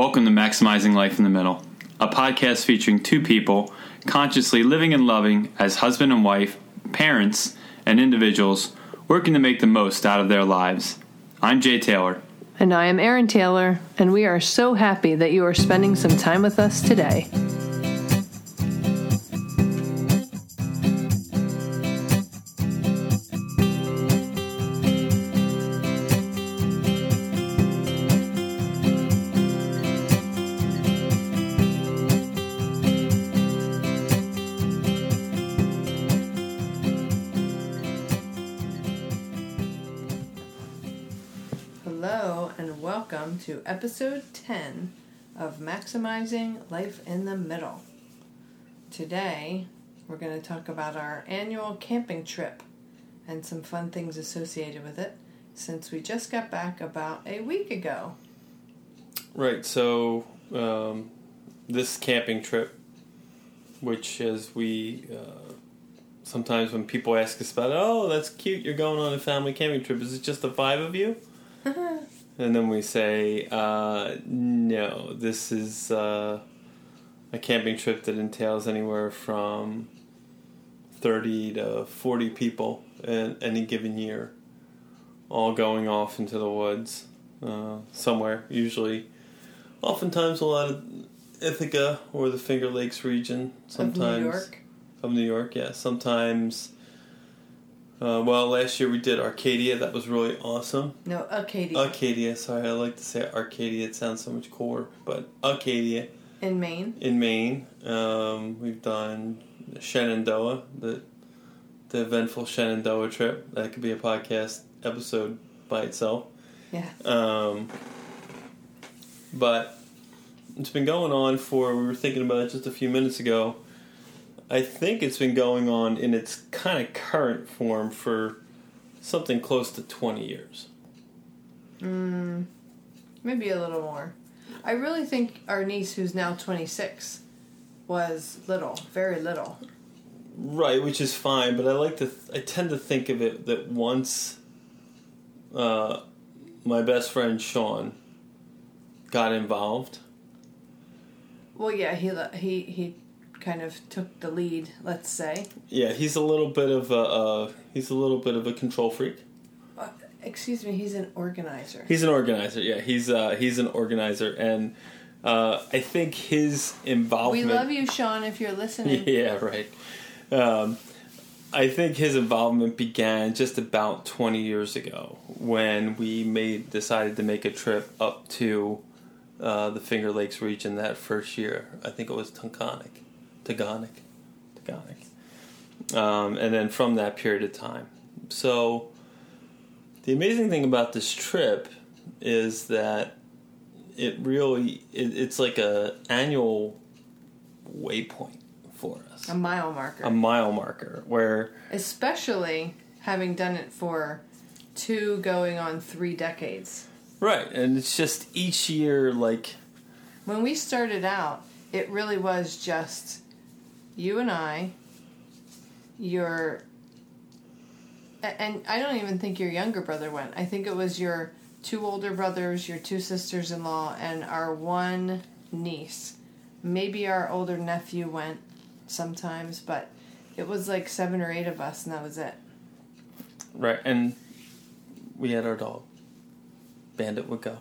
Welcome to Maximizing Life in the Middle, a podcast featuring two people consciously living and loving as husband and wife, parents, and individuals working to make the most out of their lives. I'm Jay Taylor. And I am Erin Taylor, and we are so happy that you are spending some time with us today. Episode 10 of Maximizing Life in the Middle. Today, we're going to talk about our annual camping trip and some fun things associated with it since we just got back about a week ago. Right. So um, this camping trip, which as we uh, sometimes when people ask us about, it, oh, that's cute, you're going on a family camping trip. Is it just the five of you? and then we say, uh, no, this is uh, a camping trip that entails anywhere from thirty to forty people in any given year, all going off into the woods uh, somewhere, usually oftentimes a lot of Ithaca or the Finger Lakes region. Sometimes of New York. Of New York, yeah. Sometimes. Uh, well, last year we did Arcadia. That was really awesome. No, Arcadia. Arcadia. Sorry, I like to say Arcadia. It sounds so much cooler. But Acadia in Maine. in Maine. Um, we've done Shenandoah, the the eventful Shenandoah trip. That could be a podcast episode by itself. Yeah. Um, but it's been going on for, we were thinking about it just a few minutes ago. I think it's been going on in its kind of current form for something close to 20 years. Mm, maybe a little more. I really think our niece, who's now 26, was little, very little. Right, which is fine, but I like to, th- I tend to think of it that once uh, my best friend Sean got involved, Well, yeah, he he he kind of took the lead, let's say. yeah, he's a little bit of a, uh, he's a little bit of a control freak. Uh, excuse me, he's an organizer. He's an organizer. Yeah, he's uh, he's an organizer, and uh, I think his involvement. we love you, Sean, if you're listening. Yeah, right. Um, I think his involvement began just about twenty years ago when we made decided to make a trip up to uh, the Finger Lakes region that first year. I think it was Taughannock, Taughannock, Taughannock, um, and then from that period of time. So the amazing thing about this trip is that it really it, it's like a annual waypoint for us A mile marker. a mile marker where Especially having done it for two going on three decades. right and it's just each year like When we started out, it really was just you and I, your. And I don't even think your younger brother went. I think it was your two older brothers, your two sisters in law, and our one niece. Maybe our older nephew went sometimes, but it was like seven or eight of us, and that was it. right and we had our dog Bandit would go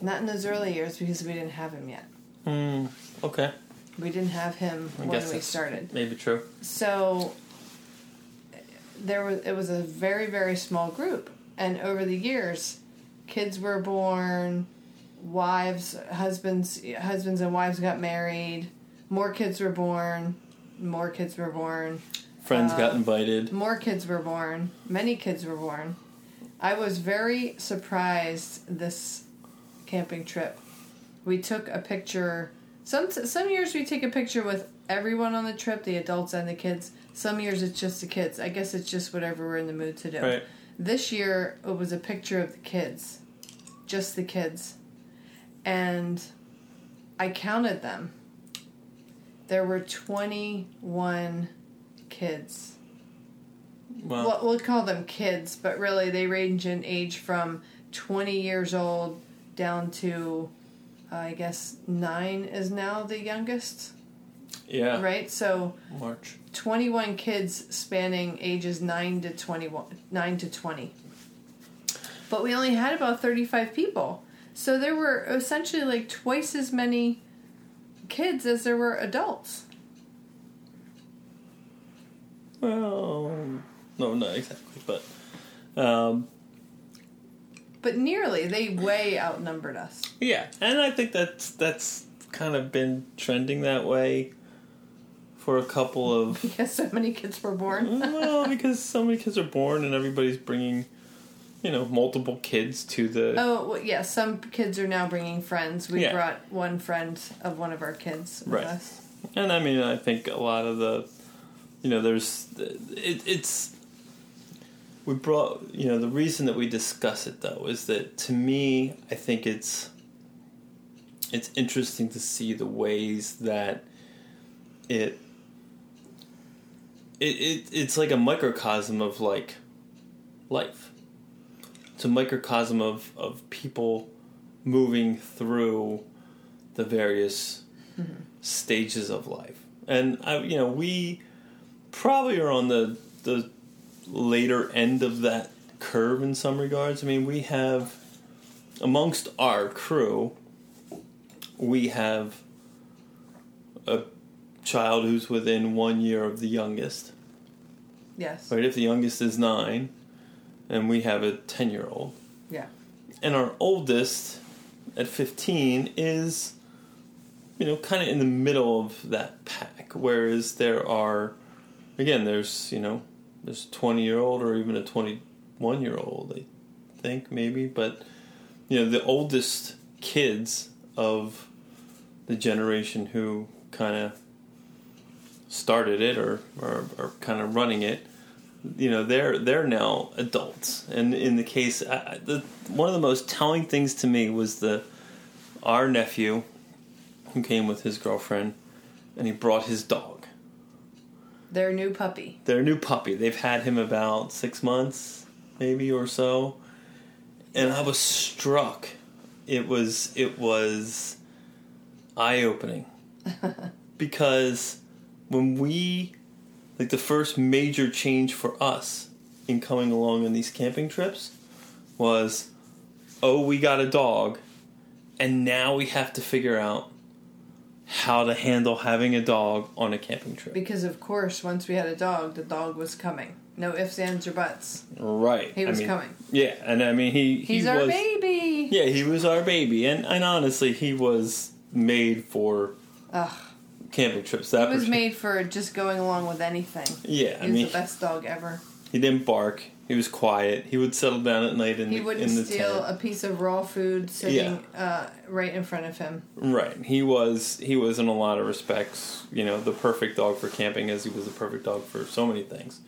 Not in those early years because we didn't have him yet. mm, okay We didn't have him I when we started. maybe true So there was it was a very very small group, and over the years, kids were born, wives, husbands, husbands and wives got married, more kids were born, more kids were born, friends got Uh, invited more kids were born, many kids were born. I was very surprised this camping trip. We took a picture. Some some years we take a picture with everyone on the trip, the adults and the kids. Some years it's just the kids. I guess it's just whatever we're in the mood to do. right This year it was a picture of the kids, just the kids, and I counted them. There were twenty one kids. well Well, we'll call them kids, but really they range in age from 20 years old down to I guess nine is now the youngest, Yeah. right? So March. 21 kids spanning ages 9 to 21 9 to 20 but we only had about 35 people so there were essentially like twice as many kids as there were adults Well, no, not exactly, but um, but nearly they way outnumbered us yeah, and I think that's that's kind of been trending that way for a couple of because so many kids were born mm, well, because so many kids are born and everybody's bringing, you know, multiple kids to the. oh well, yeah some kids are now bringing friends we Yeah. brought one friend of one of our kids with Right. us And I mean, I think a lot of the, you know, there's it, it's. We brought, you know, the reason that we discuss it though is that to me, I think it's. It's interesting to see the ways that it. It, it it's like a microcosm of like life. It's a microcosm of, of people moving through the various mm-hmm. stages of life. And I, you know, we probably are on the the later end of that curve in some regards. I mean, we have amongst our crew, we have a child who's within one year of the youngest. yes. Right, if the youngest is nine, and we have a ten year old, yeah. And our oldest at 15 is you know kind of in the middle of that pack. Whereas there are again there's you know a 20 year old or even a 21 year old i think maybe but you know the oldest kids of the generation who kind of started it or, or kind of running it you know they're they're now adults. And in the case I- the one of the most telling things to me was the our nephew who came with his girlfriend and he brought his dog their new puppy. Their new puppy. They've had him about six months maybe or so. And i was struck. It was it was eye-opening. Because when we like the first major change for us in coming along on these camping trips was oh we got a dog and now we have to figure out how to handle having a dog on a camping trip. Because of course once we had a dog the dog was coming. No ifs ands or buts. Right. He was I mean, coming. yeah and i mean he he he's our was baby. Yeah he was our baby and and honestly he was made for Ugh. camping trips He that was made for just going along with anything. yeah i He was mean the best dog ever. he didn't bark he was quiet he would settle down at night in He the, wouldn't in the steal tent a piece of raw food sitting uh, right in front of him. Right. He was he was in a lot of respects, you know, the perfect dog for camping as he was the perfect dog for so many things.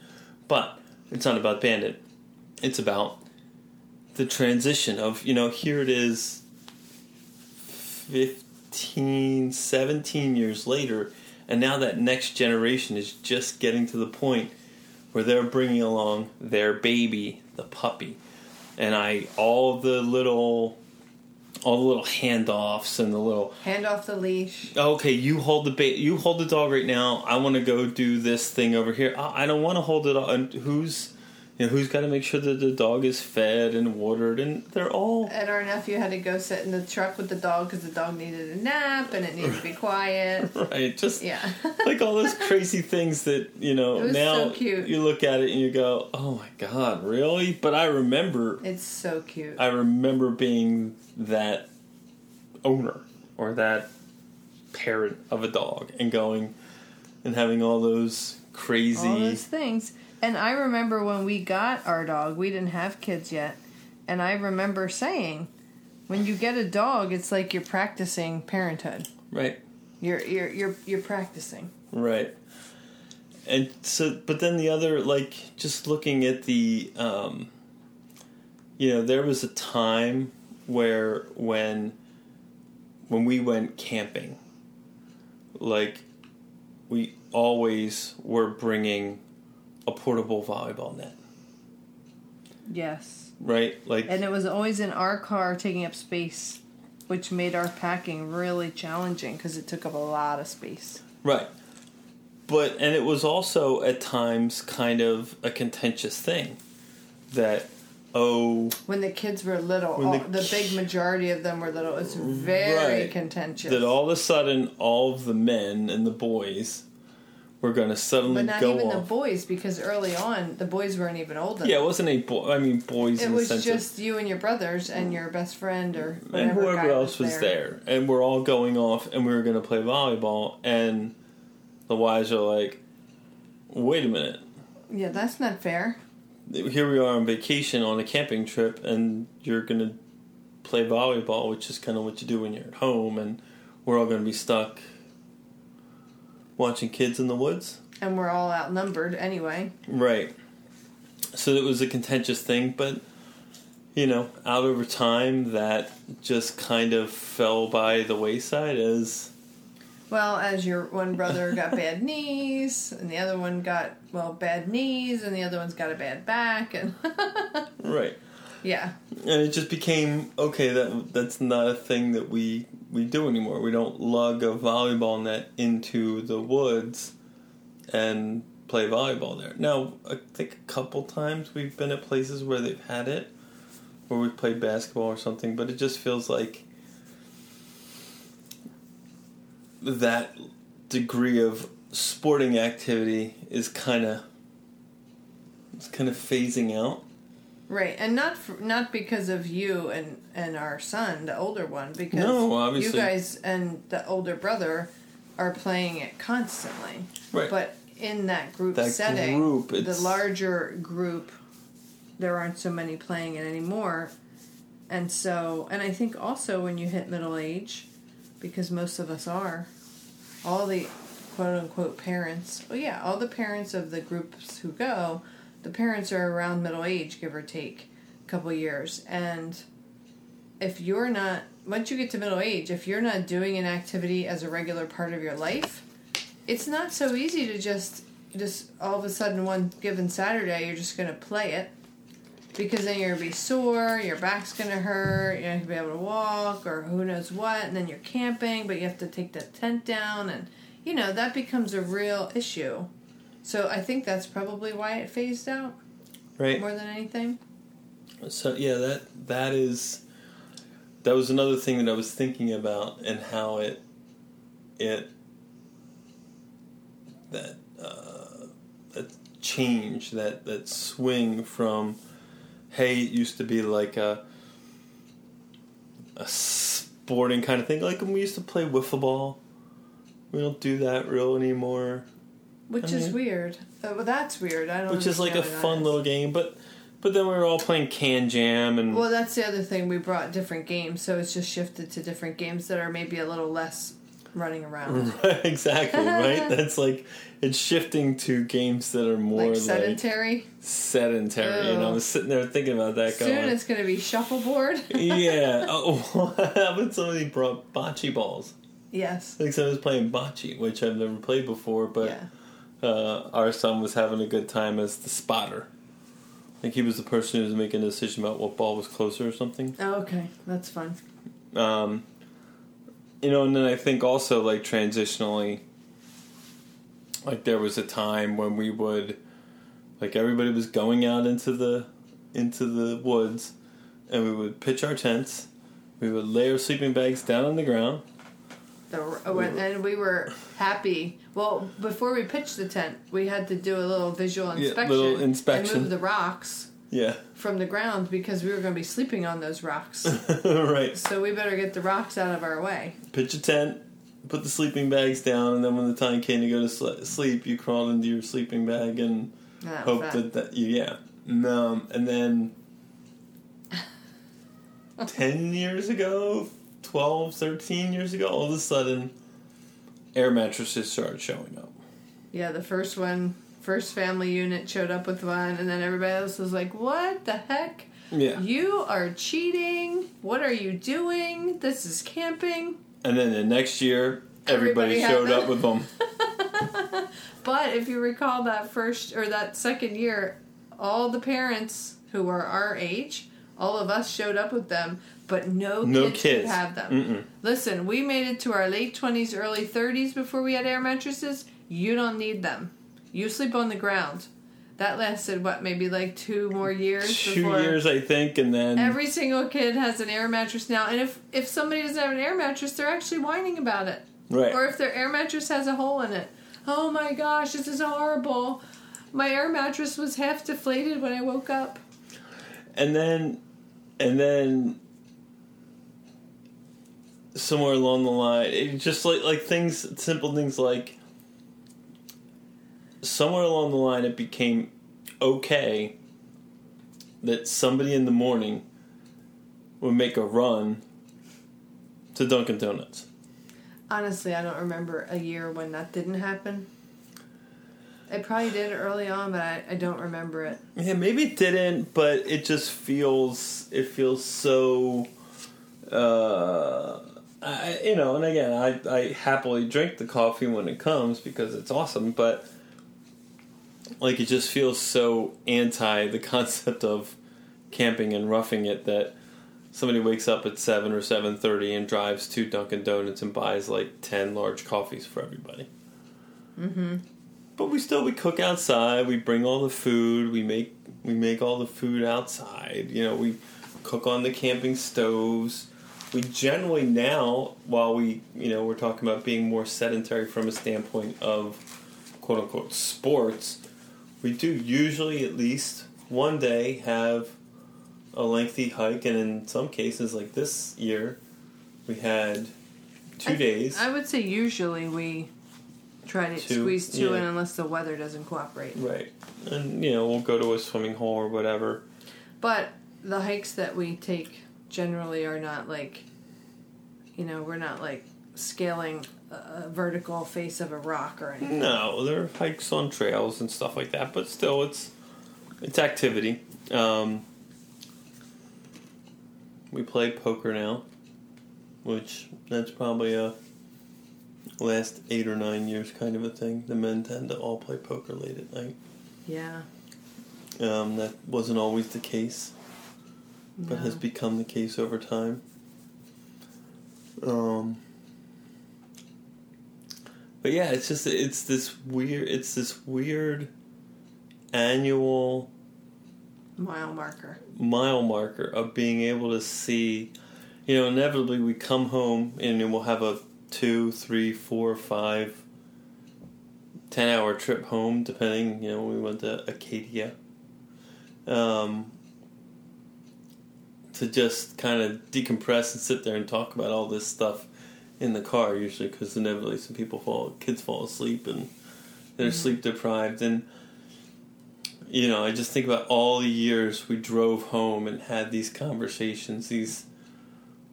But it's not about Bandit. It's about the transition of, you know, here it is 15, 17 years later, and now that next generation is just getting to the point where they're bringing along their baby, the puppy. And I all the little all the little handoffs and the little Hand off the leash. okay you hold the ba- you hold the dog right now i want to go do this thing over here i, I don't want to hold it on who's you know who's got to make sure that the dog is fed and watered and they're all And our nephew had to go sit in the truck with the dog because the dog needed a nap and it needed to be quiet. right just Yeah. like all those crazy things that you know It was now so cute. you look at it and you go oh my god really but i remember it's so cute. i remember being that owner or that parent of a dog and going and having all those crazy All those things. And I remember when we got our dog, we didn't have kids yet. And I remember saying, when you get a dog, it's like you're practicing parenthood. right You're you're you're you're practicing. Right. And so, but then the other, like, just looking at the, um, you know, there was a time where when, when we went camping, like, we always were bringing a portable volleyball net, Yes. right? Like, And it was always in our car taking up space. which made our packing really challenging because it took up a lot of space. Right. But and it was also at times kind of a contentious thing that oh When the kids were little, all, the the, big majority of them were little. It's very Right. contentious. that all of a sudden all of the men and the boys were going to suddenly but not go even the boys, because early on the boys weren't even old enough. yeah, it wasn't a boy. I mean, boys It in was the sense just you and your brothers and your best friend or of, whatever and whoever guy else was there. and we're all going off, and we were going to play volleyball, and the wives are like, "Wait a minute." Yeah, that's not fair. here we are on vacation on a camping trip and you're gonna play volleyball which is kind of what you do when you're at home and we're all gonna be stuck watching kids in the woods. And we're all outnumbered anyway. right. So it was a contentious thing but you know out over time that just kind of fell by the wayside as Well, as your one brother got bad knees, and the other one got well bad knees, and the other one's got a bad back, and right yeah, and it just became okay that that's not a thing that we we do anymore. We don't lug a volleyball net into the woods and play volleyball there. Now i think a couple times we've been at places where they've had it where we've played basketball or something but it just feels like that degree of sporting activity is kind of it's kind of phasing out right, and not for, not because of you and and our son, the older one, because No, obviously. you guys and the older brother are playing it constantly. right But in that group That setting, group, the larger group, there aren't so many playing it anymore. And so, and I think also when you hit middle age, because most of us are, all the quote unquote parents, well, yeah, all the parents of the groups who go, the parents are around middle age, give or take a couple years. And if you're not, once you get to middle age, if you're not doing an activity as a regular part of your life, it's not so easy to just just all of a sudden one given Saturday you're just gonna play it because then you're gonna be sore, your back's gonna hurt, you're not gonna be able to walk or who knows what, and then you're camping, but you have to take that tent down, and you know that becomes a real issue. So I think that's probably why it phased out right. more than anything. So yeah, that that is that was another thing that I was thinking about and how it it that uh, that change that that swing from hey it used to be like a a sporting kind of thing. Like when we used to play wiffle ball we don't do that real anymore Which I is weird. Uh, well, that's weird. I don't. Know. Which is like a understand why that fun is. little game but but then we were all playing KanJam and Well, that's the other thing. We brought different games, so it's just shifted to different games that are maybe a little less running around. exactly right. That's like it's shifting to games that are more like like, sedentary. sedentary. And I Ew. was sitting there thinking about that, Soon going, it's going to be shuffleboard. yeah. Oh, what happened? Somebody brought bocce balls. yes. Like someone was playing bocce, which I've never played before, but yeah. Uh, our son was having a good time as the spotter. Like he was the person who was making a decision about what ball was closer or something. Oh, okay, that's fun. Um, you know, and then I think also like transitionally, like there was a time when we would, like everybody was going out into the into the woods, and we would pitch our tents. We would lay our sleeping bags down on the ground. The, and and we were happy. Well, before we pitched the tent, we had to do a little visual Yeah, inspection, little and inspection. move the rocks Yeah, from the ground because we were going to be sleeping on those rocks. right. so we better get the rocks out of our way. Pitch a tent, put the sleeping bags down, and then when the time came to go to sl- sleep, you crawled into your sleeping bag and That was hope that. that, you yeah um, and then 10 years ago 12 13 years ago all of a sudden air mattresses started showing up Yeah, the first one, first family unit showed up with one, and then everybody else was like, "What the heck? yeah You are cheating! What are you doing? This is camping." and then the next year everybody, Everybody showed up with them But if you recall that first or that second year, all the parents who are our age All of us showed up with them, but no, No kids, kids. have them. Mm-mm. Listen, we made it to our late 20s, early 30s before we had air mattresses. You don't need them. You sleep on the ground. That lasted, what, maybe like two more years? Two years, I think, and then Every single kid has an air mattress now. And if, if somebody doesn't have an air mattress, they're actually whining about it. right. Or if their air mattress has a hole in it. Oh my gosh, this is horrible. My air mattress was half deflated when I woke up. and then and then somewhere along the line it just like like things simple things like somewhere along the line it became okay that somebody in the morning would make a run to Dunkin' Donuts. Honestly, I don't remember a year when that didn't happen. It probably did early on, but I, I don't remember it. Yeah, maybe it didn't, but it just feels it feels so. Uh, I, you know, and again, I I happily drink the coffee when it comes because it's awesome, but like it just feels so anti the concept of camping and roughing it that somebody wakes up at seven or seven thirty and drives to Dunkin' Donuts and buys like ten large coffees for everybody. Mm-hmm. But we still we cook outside. We bring all the food. We make we make all the food outside. You know, we cook on the camping stoves. We generally now, while we you know we're talking about being more sedentary from a standpoint of quote unquote sports, we do usually at least one day have a lengthy hike, and in some cases, like this year, we had two I- days. I would say usually we try to Two, squeeze two yeah. in unless the weather doesn't cooperate. Right. And, you know, we'll go to a swimming hole or whatever. But the hikes that we take generally are not like, you know, we're not like scaling a vertical face of a rock or anything. No, there are hikes on trails and stuff like that, but still, it's it's activity. Um, we play poker now, which that's probably a last eight or nine years kind of a thing. The men tend to all play poker late at night. Yeah. Um, that wasn't always the case. But no. has become the case over time. Um, but yeah, it's just it's this weird it's this weird annual mile marker. mile marker of being able to see. You know, inevitably we come home and we'll have a two, three, four, five, ten hour trip home, depending. You know, we went to Acadia. Um, to just kind of decompress and sit there and talk about all this stuff in the car, usually because inevitably some people fall, kids fall asleep and they're mm-hmm. sleep deprived. And, you know, I just think about all the years we drove home and had these conversations, these,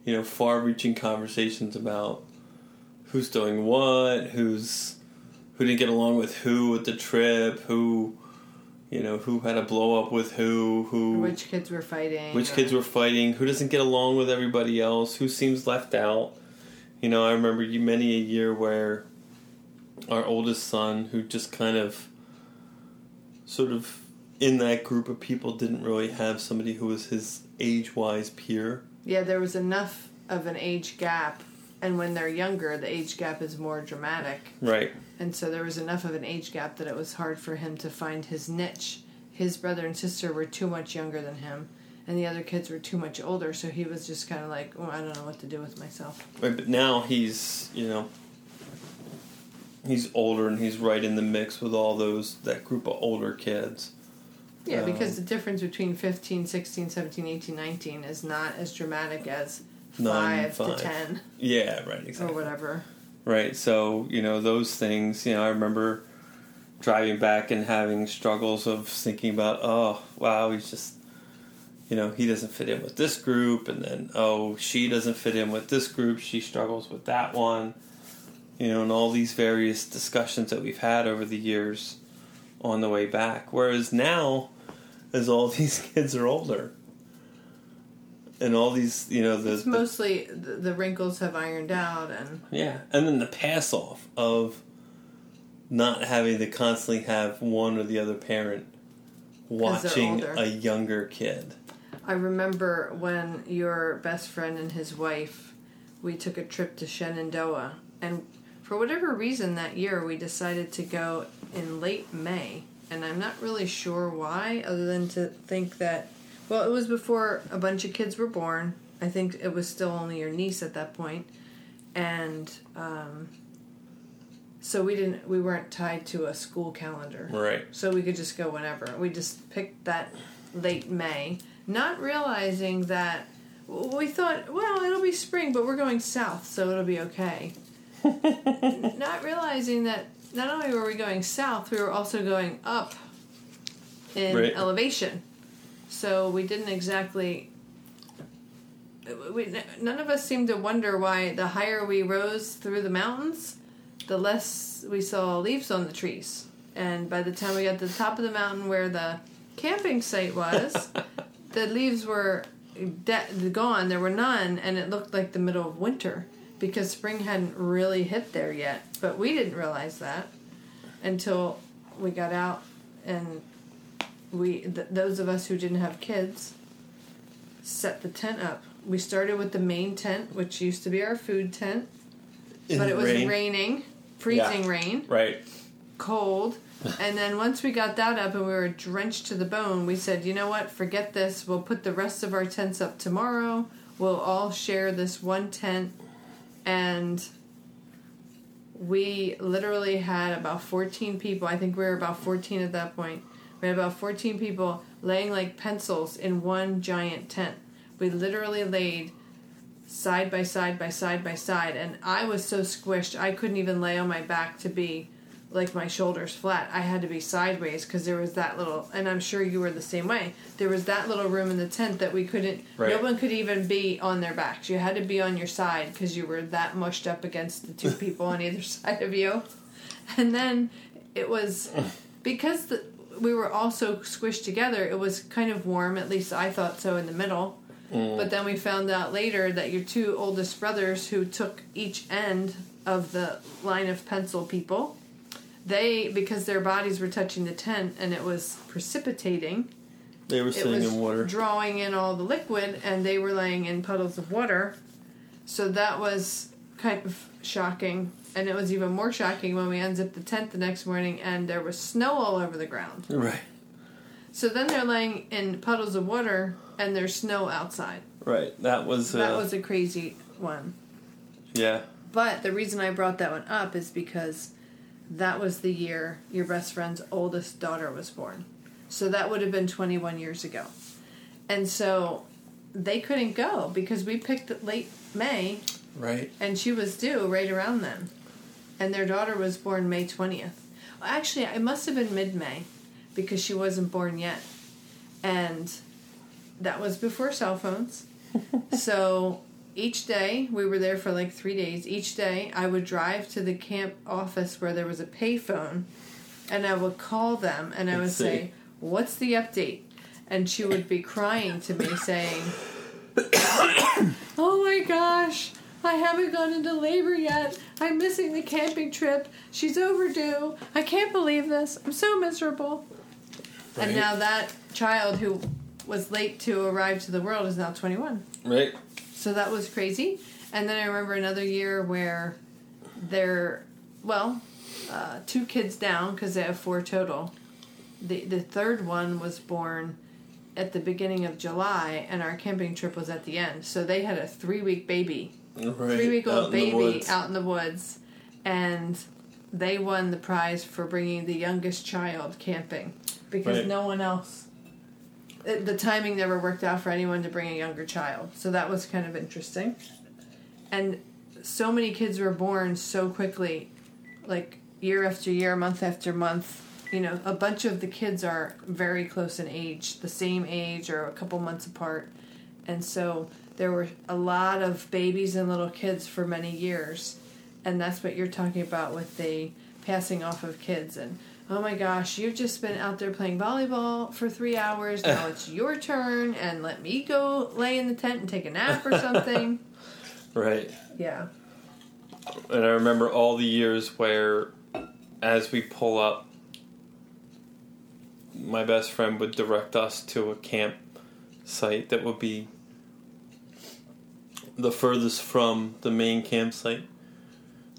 you know, far reaching conversations about who's doing what, who's, who didn't get along with who at the trip, who, you know, who had a blow up with who, who Which kids were fighting. which or- kids were fighting, who doesn't get along with everybody else, who seems left out. You know, I remember many a year where our oldest son, who just kind of sort of in that group of people didn't really have somebody who was his age wise peer. Yeah, there was enough of an age gap, and when they're younger, the age gap is more dramatic. Right. And so there was enough of an age gap that it was hard for him to find his niche. His brother and sister were too much younger than him, and the other kids were too much older, so he was just kind of like, oh, I don't know what to do with myself. Right, but now he's, you know, he's older and he's right in the mix with all those that group of older kids. Yeah, Um, because the difference between 15, 16, 17, 18, 19 is not as dramatic as 5 Nine, to 10 Yeah, right, exactly. or whatever. Right. So, you know, those things, you know, I remember driving back and having struggles of thinking about, oh, wow, he's just, you know, he doesn't fit in with this group. And then, oh, she doesn't fit in with this group. She struggles with that one. You know, and all these various discussions that we've had over the years on the way back. Whereas now, as all these kids are older, and all these, you know, the, It's mostly the, the wrinkles have ironed out, and yeah, and then the pass off of not having to constantly have one or the other parent watching a younger kid. I remember when your best friend and his wife, we took a trip to Shenandoah, and for whatever reason that year we decided to go in late May, and I'm not really sure why, other than to think that, well, it was before a bunch of kids were born. I think it was still only your niece at that point, and um, so we didn't, we weren't tied to a school calendar, Right. so we could just go whenever. We just picked that late May, not realizing that we thought, well, it'll be spring, but we're going south, so it'll be okay. not realizing that not only were we going south, we were also going up in Right. elevation. So we didn't exactly. We, none of us seemed to wonder why the higher we rose through the mountains, the less we saw leaves on the trees. And by the time we got to the top of the mountain where the camping site was, the leaves were de- gone. There were none, and it looked like the middle of winter because spring hadn't really hit there yet. But we didn't realize that until we got out, and we th- those of us who didn't have kids set the tent up. We started with the main tent, which used to be our food tent, In but it was rain. raining, freezing Yeah. rain Right. cold. and then once we got that up and we were drenched to the bone, we said, you know what, forget this. We'll put the rest of our tents up tomorrow. We'll all share this one tent. And we literally had about 14 people. I think we were about 14 at that point. We had about 14 people laying like pencils in one giant tent. We literally laid side by side by side by side and I was so squished I couldn't even lay on my back to be like my shoulders flat. I had to be sideways because there was that little and I'm sure you were the same way. There was that little room in the tent that we couldn't no one could even be on their backs. You had to be on your side because you were that mushed up against the two people on either side of you. And then it was because the, we were all so squished together, it was kind of warm, at least I thought so in the middle. Mm. But then we found out later that your two oldest brothers, who took each end of the line of pencil people, they, because their bodies were touching the tent and it was precipitating, They were it sitting in water. drawing in all the liquid and they were laying in puddles of water. So that was kind of shocking. And it was even more shocking when we unzipped the tent the next morning and there was snow all over the ground. Right. So then they're laying in puddles of water and there's snow outside. Right. That was. Uh, That was a crazy one. Yeah. But the reason I brought that one up is because that was the year your best friend's oldest daughter was born. So that would have been 21 years ago. And so they couldn't go because we picked late May Right. and she was due right around then. And their daughter was born May 20th. Well, actually, it must have been mid May because she wasn't born yet. And that was before cell phones. so each day, we were there for like three days. Each day, I would drive to the camp office where there was a payphone and I would call them and I would say, What's the update? And she would be crying to me saying, Oh my gosh, I haven't gone into labor yet. I'm missing the camping trip. She's overdue. I can't believe this. I'm so miserable. And now that child who was late to arrive to the world is now 21. Right. So that was crazy. And then I remember another year where they're, well, uh, two kids down because they have four total. The, the third one was born at the beginning of July, and our camping trip was at the end. So they had a three week baby Right. three week old baby out in the woods and they won the prize for bringing the youngest child camping because Right. no one else it, the timing never worked out for anyone to bring a younger child so that was kind of interesting and so many kids were born so quickly like year after year month after month you know a bunch of the kids are very close in age the same age or a couple months apart and so there were a lot of babies and little kids for many years. And that's what you're talking about with the passing off of kids. And oh my gosh you've just been out there playing volleyball for three hours. Now it's your turn and let me go lay in the tent and take a nap or something. Right. yeah. And I remember all the years where, as we pull up, my best friend would direct us to a camp site that would be the furthest from the main campsite.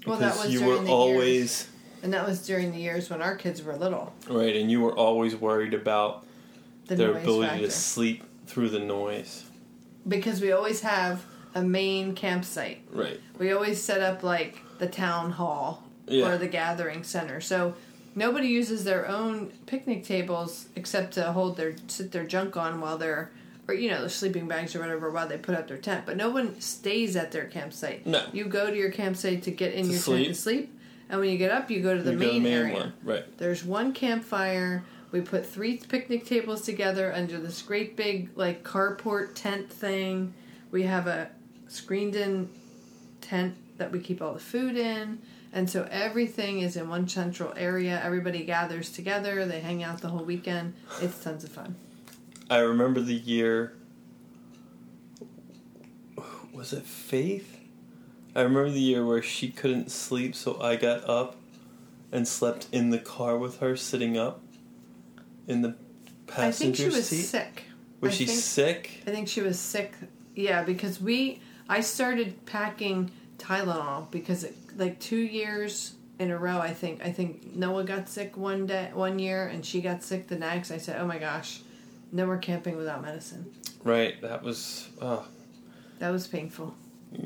Well, that Because was you during were the years, always and that was during the years when our kids were little. right, and you were always worried about The their ability factor. to sleep through the noise. because we always have a main campsite. Right. We always set up like the town hall Yeah. or the gathering center. So nobody uses their own picnic tables except to hold their sit their junk on while they're or you know, the sleeping bags or whatever while they put up their tent. But no one stays at their campsite. No. You go to your campsite to get in To your sleep. tent to sleep. And when you get up you go to the go to main, area. one. Right. There's one campfire. We put three picnic tables together under this great big like carport tent thing. We have a screened in tent that we keep all the food in. And so everything is in one central area. Everybody gathers together. They hang out the whole weekend. It's tons of fun. I remember the year. Was it Faith? I remember the year where she couldn't sleep, so I got up and slept in the car with her, sitting up in the passenger seat. I think she was seat. sick. Was I she think- sick? I think she was sick. Yeah, because we I started packing Tylenol because it, like two years in a row. I think I think Noah got sick one day one year and she got sick the next. I said, "Oh my gosh, no more camping without medicine." Right. That was oh, That was painful.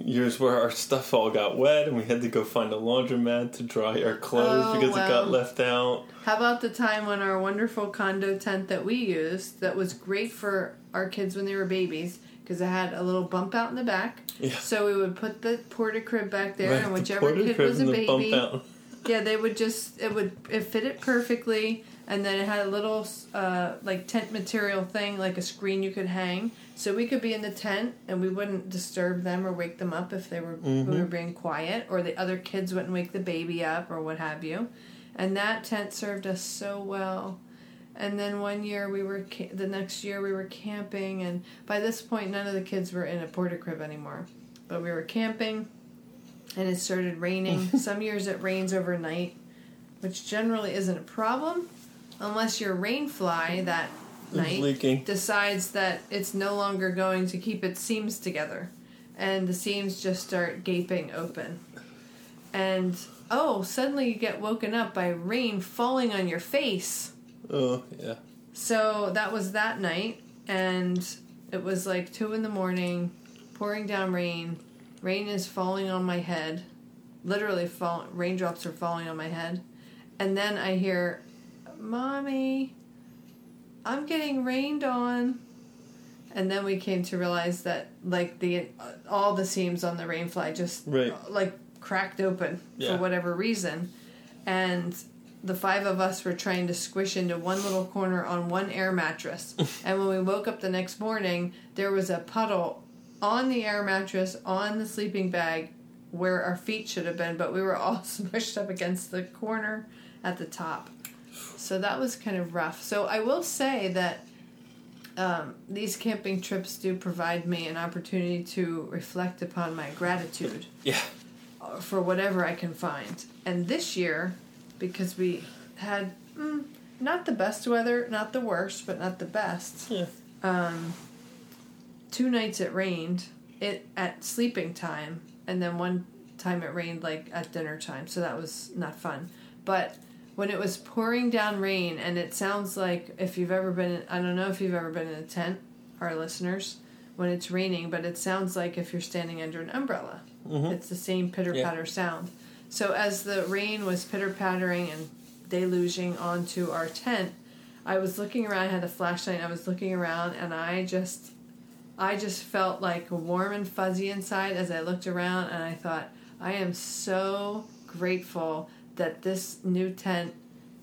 years where our stuff all got wet and we had to go find a laundromat to dry our clothes Oh, because it got left out. How about the time when our wonderful condo tent that we used that was great for our kids when they were babies because it had a little bump out in the back. Yeah. So we would put the porta crib back there, Right, and whichever porta kid was a baby. Yeah, they would just it would it fit it perfectly, and then it had a little uh, like tent material thing, like a screen you could hang, so we could be in the tent and we wouldn't disturb them or wake them up if they were we were being quiet, or the other kids wouldn't wake the baby up or what have you, and that tent served us so well. And then one year we were ca- the next year we were camping, and by this point none of the kids were in a porta crib anymore, but we were camping and it started raining. Some years it rains overnight, which generally isn't a problem unless your rain fly that night leaking. decides that it's no longer going to keep its seams together and the seams just start gaping open. And oh, suddenly you get woken up by rain falling on your face. Oh yeah. So that was that night, and it was like two in the morning, pouring down rain. Rain is falling on my head, literally fall. Raindrops are falling on my head, and then I hear, "Mommy, I'm getting rained on." And then we came to realize that like the all the seams on the rainfly just Right. like cracked open Yeah. for whatever reason, and the five of us were trying to squish into one little corner on one air mattress. and when we woke up the next morning, there was a puddle on the air mattress on the sleeping bag where our feet should have been, but we were all smushed up against the corner at the top. So that was kind of rough. So I will say that um, these camping trips do provide me an opportunity to reflect upon my gratitude Yeah. uh, for whatever I can find. And this year, because we had mm, not the best weather, not the worst, but not the best. Yeah. Um, two nights it rained it at sleeping time, and then one time it rained like at dinner time. So that was not fun. But when it was pouring down rain, and it sounds like if you've ever been, in, I don't know if you've ever been in a tent, our listeners, when it's raining, but it sounds like if you're standing under an umbrella. Mm-hmm. It's the same pitter patter sound. So as the rain was pitter pattering and deluging onto our tent, I was looking around. I had a flashlight. I was looking around, and I just, I just felt like warm and fuzzy inside as I looked around, and I thought, I am so grateful that this new tent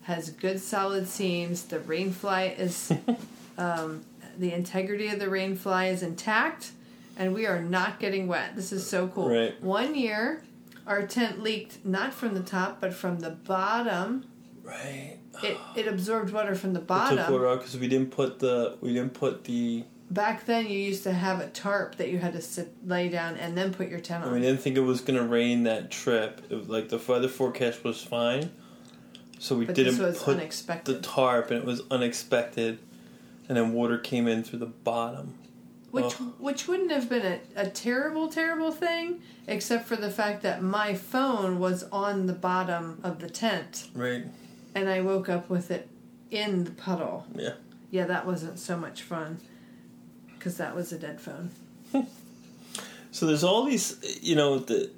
has good solid seams. The rainfly is, um, the integrity of the rainfly is intact, and we are not getting wet. This is so cool. Right. One year, our tent leaked not from the top, but from the bottom. Right. It, it absorbed water from the It took bottom. water out because we didn't put the we didn't put the Back then, you used to have a tarp that you had to sit, lay down, and then put your tent I on. mean, didn't think it was gonna rain that trip. It was like the weather forecast was fine, so we but didn't this was put unexpected. the tarp, and it was unexpected. and then water came in through the bottom. Which Oh. which wouldn't have been a, a terrible, terrible thing, except for the fact that my phone was on the bottom of the tent Right. and I woke up with it in the puddle. Yeah. Yeah, that wasn't so much fun. Because that was a dead phone. So there's all these, you know, the.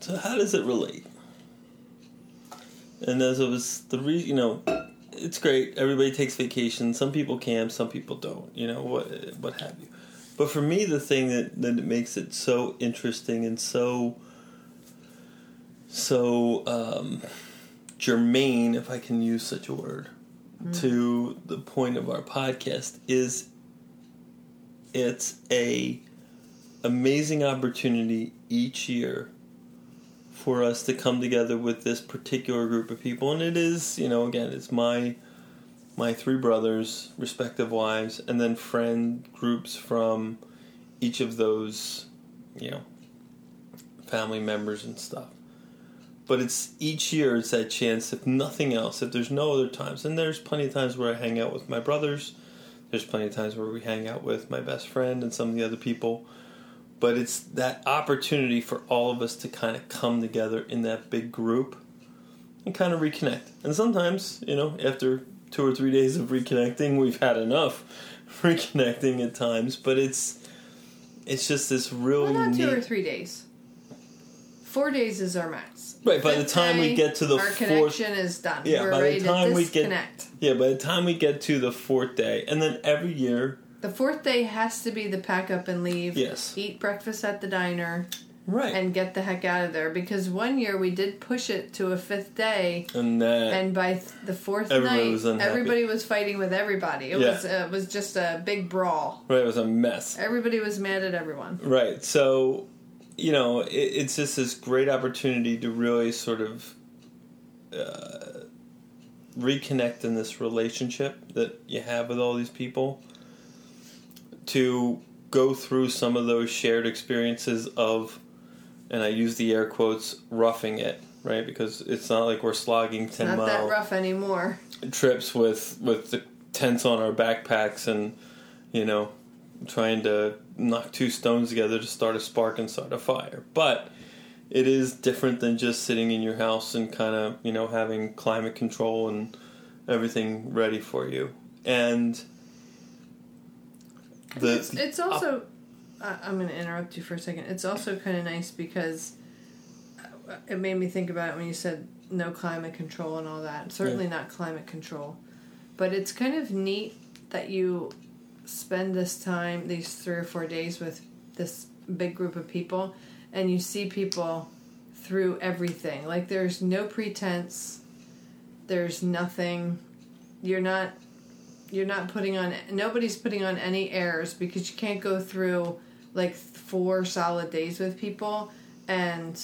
So how does it relate? And as it was the re, you know, it's great. Everybody takes vacation. Some people camp. Some people don't. You know what what have you. But for me, the thing that that makes it so interesting and so so um, germane, if I can use such a word, to the point of our podcast is it's a amazing opportunity each year for us to come together with this particular group of people. And it is you know again it's my my three brothers respective wives and then friend groups from each of those you know family members and stuff. But it's each year it's that chance if nothing else if there's no other times and there's plenty of times where i hang out with my brothers there's plenty of times where we hang out with my best friend and some of the other people but it's that opportunity for all of us to kind of come together in that big group and kind of reconnect and sometimes you know after two or three days of reconnecting we've had enough reconnecting at times but it's it's just this really Well, not neat two or three days. Four days is our max. Right, by the time we get to the our fourth- connection is done. Yeah, We're by the time to we get- Yeah, by the time we get to the fourth day, and then every year, The fourth day has to be the pack up and leave. Yes. Eat breakfast at the diner right, and get the heck out of there. Because one year we did push it to a fifth day, and that and by th- the fourth Everybody night, was everybody was fighting with everybody. It Yeah. was uh, it was just a big brawl. right it was a mess. Everybody was mad at everyone. Right, so you know, it, it's just this great opportunity to really sort of uh, reconnect in this relationship that you have with all these people. To go through some of those shared experiences of, and I use the air quotes, roughing it, right? Because it's not like we're slogging ten Not mile that rough anymore. trips with with the tents on our backpacks and you know trying to knock two stones together to start a spark and start a fire. But it is different than just sitting in your house and kind of you know having climate control and everything ready for you. And the it's, it's also I i'm going to interrupt you for a second. It's also kind of nice because uh, it made me think about it when you said no climate control and all that. Certainly not climate control. But it's kind of neat that you spend this time these three or four days with this big group of people and you see people through everything. Like there's no pretense. There's nothing. You're not you're not putting on nobody's putting on any airs because you can't go through like four solid days with people. And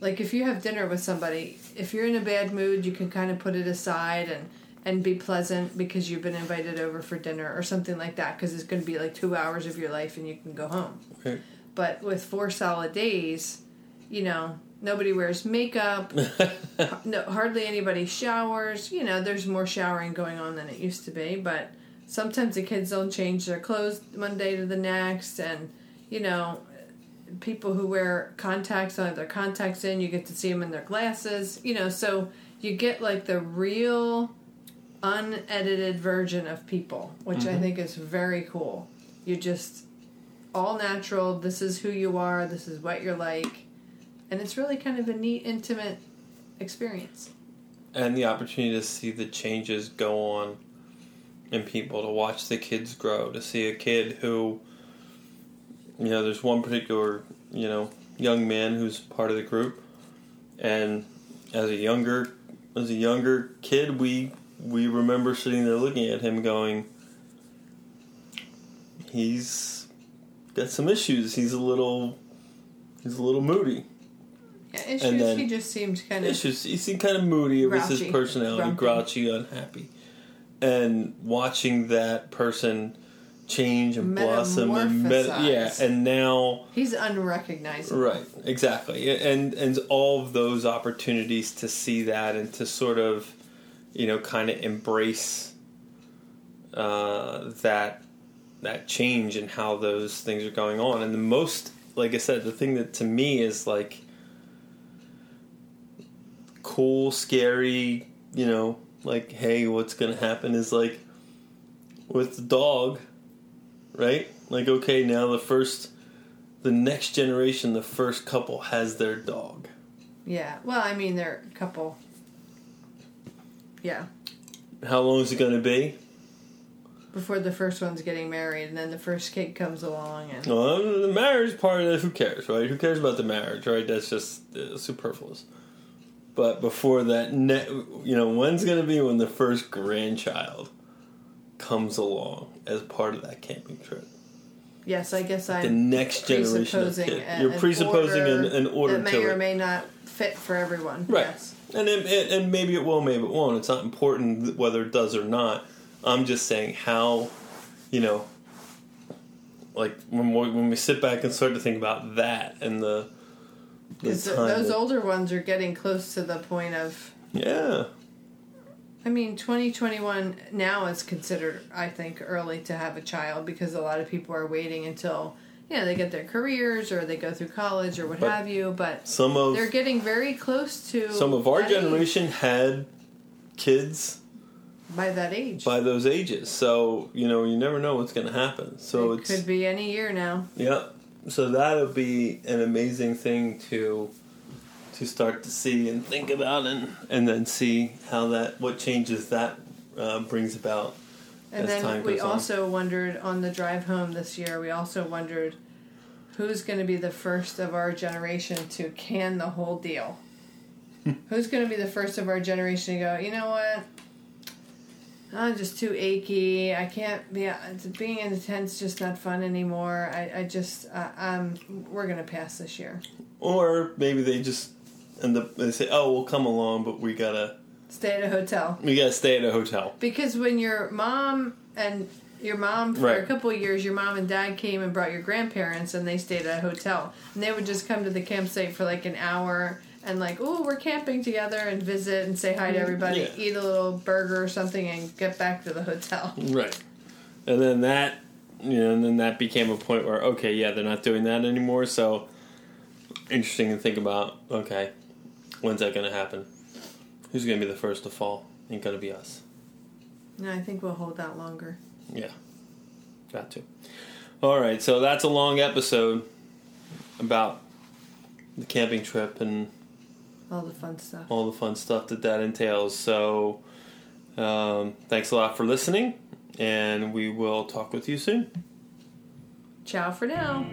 like if you have dinner with somebody if you're in a bad mood you can kind of put it aside and and be pleasant because you've been invited over for dinner or something like that because it's going to be like two hours of your life and you can go home Right. but with four solid days you know nobody wears makeup no, hardly anybody showers. You know, there's more showering going on than it used to be, but sometimes the kids don't change their clothes one day to the next, and you know, people who wear contacts don't have their contacts in. You get to see them in their glasses. You know, so you get like the real, unedited version of people, which I mm-hmm. think is very cool. You just all natural. This is who you are. This is what you're like, and it's really kind of a neat, intimate experience. and the opportunity to see the changes go on in people to watch the kids grow to see a kid who you know there's one particular you know young man who's part of the group and as a younger as a younger kid we we remember sitting there looking at him going he's got some issues he's a little he's a little moody Yeah, issues. He just seemed kind of. just he seemed kind of moody. It was his personality, grouchy, unhappy, and watching that person change and blossom and yeah, and now He's unrecognizable. right, exactly, and and all of those opportunities to see that and to sort of, you know, kind of embrace uh, that that change and how those things are going on. And the most, like I said, the thing that to me is like cool, scary, you know, like hey, what's gonna happen is like with the dog, right? Like okay, now the first, the next generation, the first couple has their dog. Yeah. Well, I mean, they're a couple. Yeah. How long is it gonna be? Before the first one's getting married, and then the first kid comes along, and Well, the marriage part of it, who cares, right? Who cares about the marriage, right? That's just uh, superfluous. But before that, ne- you know, when's going to be when the first grandchild comes along as part of that camping trip? yes, I guess The I'm next generation of kid. a- You're an presupposing order an, an order that may to or it. may not fit for everyone. Right. Yes. And, it, it, and maybe it will, maybe it won't. It's not important whether it does or not. I'm just saying how, you know, like when we, when we sit back and start to think about that and the, the those that- older ones are getting close to the point of. yeah, I mean, 2021 now is considered, I think, early to have a child because a lot of people are waiting until, know, they get their careers or they go through college or what But have you. But some of they're getting very close to. some of our that age- generation had kids by that age. by those ages, so you know you never know what's going to happen. So it it's could be any year now. Yeah. So that'll be an amazing thing to to start to see and think about and and then see how that what changes that uh, brings about. And as then we goes on. also wondered on the drive home this year, we also wondered who's going to be the first of our generation to can the whole deal. who's going to be the first of our generation to go, you know what? I'm just too achy. I can't be being in the tent's just not fun anymore. I, I just uh, um we're gonna pass this year. Or maybe they just end up they say, "Oh, we'll come along, but we gotta Stay at a hotel You gotta stay at a hotel." because when your mom and your mom for a couple of years, your mom and dad came and brought your grandparents, and they stayed at a hotel, and they would just come to the campsite for like an hour. And like, oh, we're camping together and visit and say hi to everybody, Mm, Yeah. eat a little burger or something, and get back to the hotel. Right. And then that, you know, and then that became a point where okay, yeah, they're not doing that anymore. So interesting to think about. Okay, when's that going to happen? Who's going to be the first to fall? Ain't going to be us. No, I think we'll hold out longer. Yeah, got to. All right, so that's a long episode about the camping trip and All the fun stuff. all the fun stuff that that entails. So, um, thanks a lot for listening, and we will talk with you soon. Ciao for now.